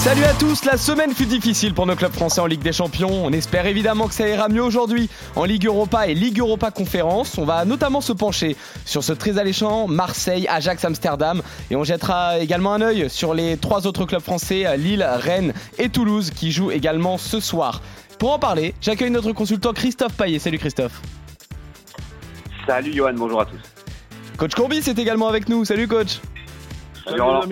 Salut à tous, la semaine fut difficile pour nos clubs français en Ligue des Champions. On espère évidemment que ça ira mieux aujourd'hui en Ligue Europa et Ligue Europa Conférence. On va notamment se pencher sur ce très alléchant Marseille, Ajax, Amsterdam et on jettera également un œil sur les trois autres clubs français, Lille, Rennes et Toulouse qui jouent également ce soir. Pour en parler, j'accueille notre consultant Christophe Paillet. Salut Christophe. Salut Johan, bonjour à tous. Coach Courbis est également avec nous. Salut coach. Salut, Roland.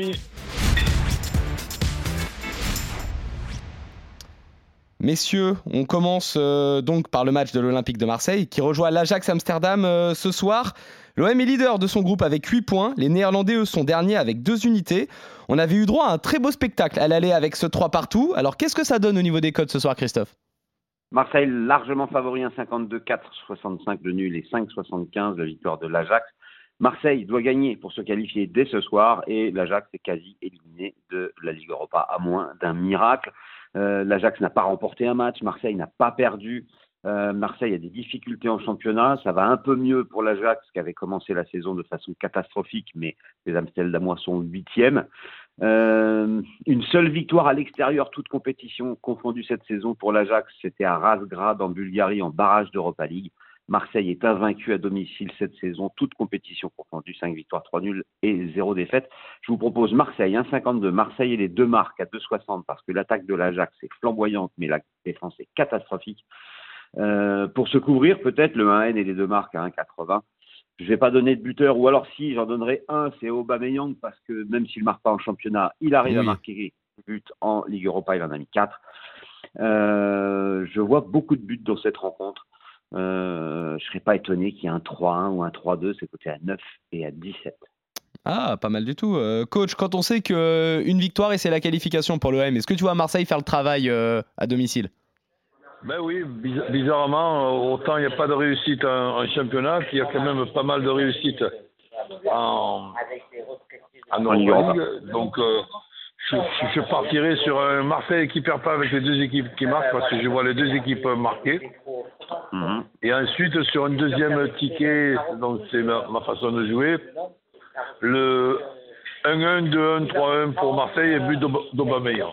Messieurs, on commence euh, donc par le match de l'Olympique de Marseille qui rejoint l'Ajax Amsterdam euh, ce soir. L'OM est leader de son groupe avec 8 points. Les Néerlandais, eux, sont derniers avec 2 unités. On avait eu droit à un très beau spectacle à l'aller avec ce 3 partout. Alors qu'est-ce que ça donne au niveau des codes ce soir, Christophe? Marseille largement favori, 1,52, 4,65 de nul et 5,75 la victoire de l'Ajax. Marseille doit gagner pour se qualifier dès ce soir et l'Ajax est quasi éliminé de la Ligue Europa à moins d'un miracle. Euh, L'Ajax n'a pas remporté un match, Marseille n'a pas perdu. Euh, Marseille a des difficultés en championnat, ça va un peu mieux pour l'Ajax qui avait commencé la saison de façon catastrophique, mais les Amsterdamois sont huitièmes. Euh, une seule victoire à l'extérieur, toute compétition confondue cette saison pour l'Ajax, c'était à Razgrad en Bulgarie en barrage d'Europa League. Marseille est invaincu à domicile cette saison, toute compétition confondue, 5 victoires, 3 nuls et 0 défaite. Je vous propose Marseille 1,52, Marseille et les deux marques à 2,60 parce que l'attaque de l'Ajax est flamboyante, mais la défense est catastrophique. Euh, pour se couvrir, peut-être le 1N et les deux marques à 1,80. Je ne vais pas donner de buteur, ou alors si, j'en donnerai un, c'est Aubameyang, parce que même s'il ne marque pas en championnat, il arrive à marquer buts en Ligue Europa, il en a mis 4. Euh, je vois beaucoup de buts dans cette rencontre. Euh, je ne serais pas étonné qu'il y ait un 3-1 ou un 3-2, c'est côté à 9 et à 17. Ah, pas mal du tout. Euh, coach, quand on sait qu'une victoire et c'est la qualification pour l'OM, est-ce que tu vois Marseille faire le travail euh, à domicile? Ben oui, bizarrement, autant il n'y a pas de réussite en, championnat, qu'il y a quand même pas mal de réussite en, en Donc, je, partirai sur un Marseille qui perd pas avec les deux équipes qui marquent parce que je vois les deux équipes marquer. Mhm. Et ensuite sur un deuxième ticket, donc c'est ma, façon de jouer, le 1-1, 2-1, 3-1 pour Marseille et but d'Aubameyang.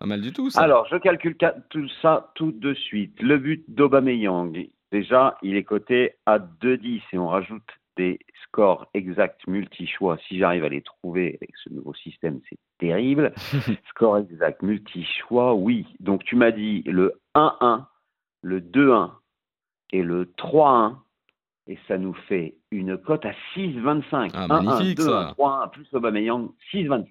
Pas mal du tout ça. Alors je calcule tout ça tout de suite. Le but d'Aubameyang, déjà il est coté à 2-10 et on rajoute des scores exacts multi-choix. Si j'arrive à les trouver avec ce nouveau système, c'est terrible. Score exact multi-choix, oui. Donc tu m'as dit le 1-1, le 2-1 et le 3-1. Et ça nous fait une cote à 6,25. Ah, 1, 1, 2, 1, 3, 1 plus Aubameyang, 6,25.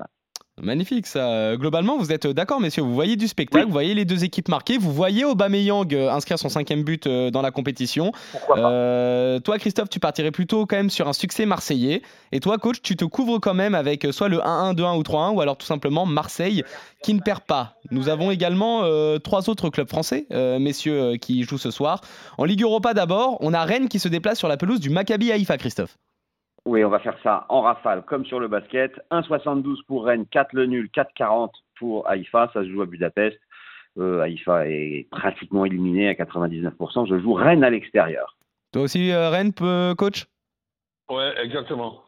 Magnifique ça. Globalement, vous êtes d'accord, messieurs. Vous voyez du spectacle, vous voyez les deux équipes marquées, vous voyez Aubameyang euh, inscrire son cinquième but euh, dans la compétition. Euh, toi, Christophe, tu partirais plutôt quand même sur un succès marseillais. Et toi, coach, tu te couvres quand même avec soit le 1-1, 2-1 ou 3-1, ou alors tout simplement Marseille qui ne perd pas. Nous avons également trois autres clubs français, messieurs, qui jouent ce soir. En Ligue Europa d'abord, on a Rennes qui se déplace sur la pelouse du Maccabi Haïfa, Christophe. Oui, on va faire ça en rafale, comme sur le basket. 1,72 pour Rennes, 4 le nul, 4,40 pour Haïfa. Ça se joue à Budapest. Euh, Haïfa est pratiquement éliminé à 99%. Je joue Rennes à l'extérieur. Toi aussi, euh, Rennes, coach? Ouais, exactement.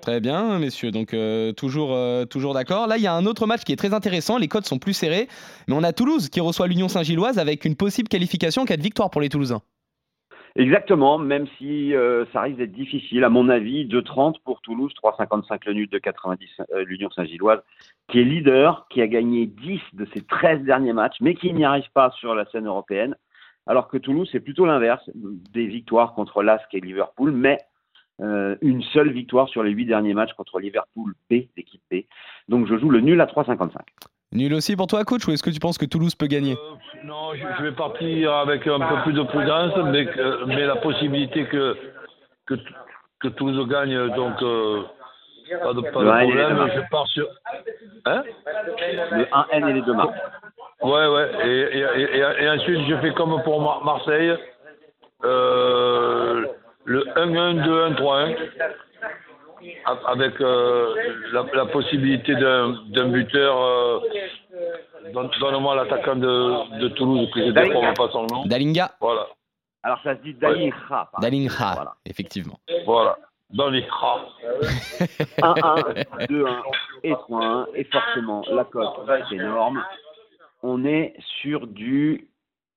Très bien, messieurs. Donc, euh, toujours, euh, toujours d'accord. Là, il y a un autre match qui est très intéressant. Les codes sont plus serrés. Mais on a Toulouse qui reçoit l'Union Saint-Gilloise avec une possible qualification en cas de victoire pour les Toulousains. Exactement, même si euh, ça risque d'être difficile. À mon avis, 2,30 pour Toulouse, 3,55 le nul de 90 euh, l'Union Saint-Gilloise, qui est leader, qui a gagné 10 de ses 13 derniers matchs, mais qui n'y arrive pas sur la scène européenne. Alors que Toulouse, c'est plutôt l'inverse, des victoires contre l'ASC et Liverpool, mais euh, une seule victoire sur les 8 derniers matchs contre Liverpool B, l'équipe B. Donc je joue le nul à 3,55. Nul aussi pour toi, coach, ou est-ce que tu penses que Toulouse peut gagner euh, Non, je, vais partir avec un peu plus de prudence, mais, mais la possibilité que, que, que Toulouse gagne, donc euh, pas de, pas de problème. Je pars sur. Hein? Le 1N et les deux marques. Ouais, ouais. Et, et, et, et, ensuite, je fais comme pour Marseille euh, le 1-1, 2-1, 3-1. Avec euh, la, la, possibilité d'un buteur. Euh, Donne-moi l'attaquant de, de, Toulouse, que je ne déforme pas son nom. Dalinga. Voilà. Alors ça se dit Dalinga. Dalinga, voilà. effectivement. Voilà. Dalinga. 1-1, 2-1 et 3-1. Et forcément, la cote est énorme. On est sur du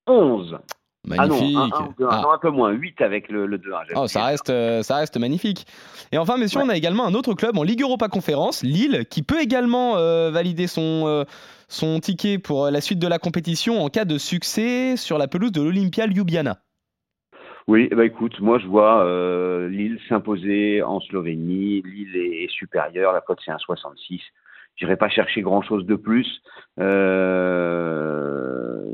11. Magnifique. Ah non, un, un, deux, ah. non, un, peu moins, 8 avec le, le 2-1. Oh, ça reste, euh, ça reste magnifique. Et enfin, messieurs, ouais. on a également un autre club en Ligue Europa Conférence, Lille, qui peut également euh, valider son, euh, son ticket pour la suite de la compétition en cas de succès sur la pelouse de l'Olympia Ljubljana. Oui, bah écoute, moi je vois Lille s'imposer en Slovénie. Lille est, est supérieure, la cote c'est un 66. J'irai pas chercher grand chose de plus. Euh,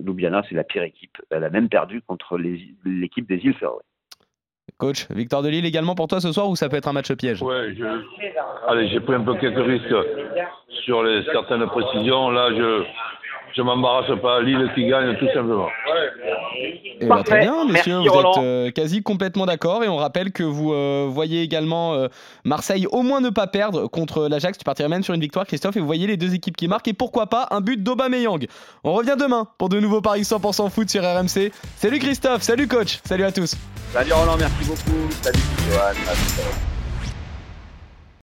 Ljubljana, c'est la pire équipe. Elle a même perdu contre l'équipe des îles Féroé. Coach, victoire de Lille également pour toi ce soir ou ça peut être un match piège? Ouais, je... allez, j'ai pris un peu quelques risques sur les certaines précisions. Là, je je m'embarrasse pas. Lille qui gagne tout simplement. Et bah, très bien, messieurs, Merci, vous Roland. êtes euh, quasi complètement d'accord. Et on rappelle que vous euh, voyez également euh, Marseille au moins ne pas perdre contre l'Ajax. Tu partirais même sur une victoire, Christophe, et vous voyez les deux équipes qui marquent. Et pourquoi pas un but d'Aubameyang. On revient demain pour de nouveaux paris 100% foot sur RMC. Salut Christophe, salut coach, salut à tous. Salut Roland, merci beaucoup. Salut Johan.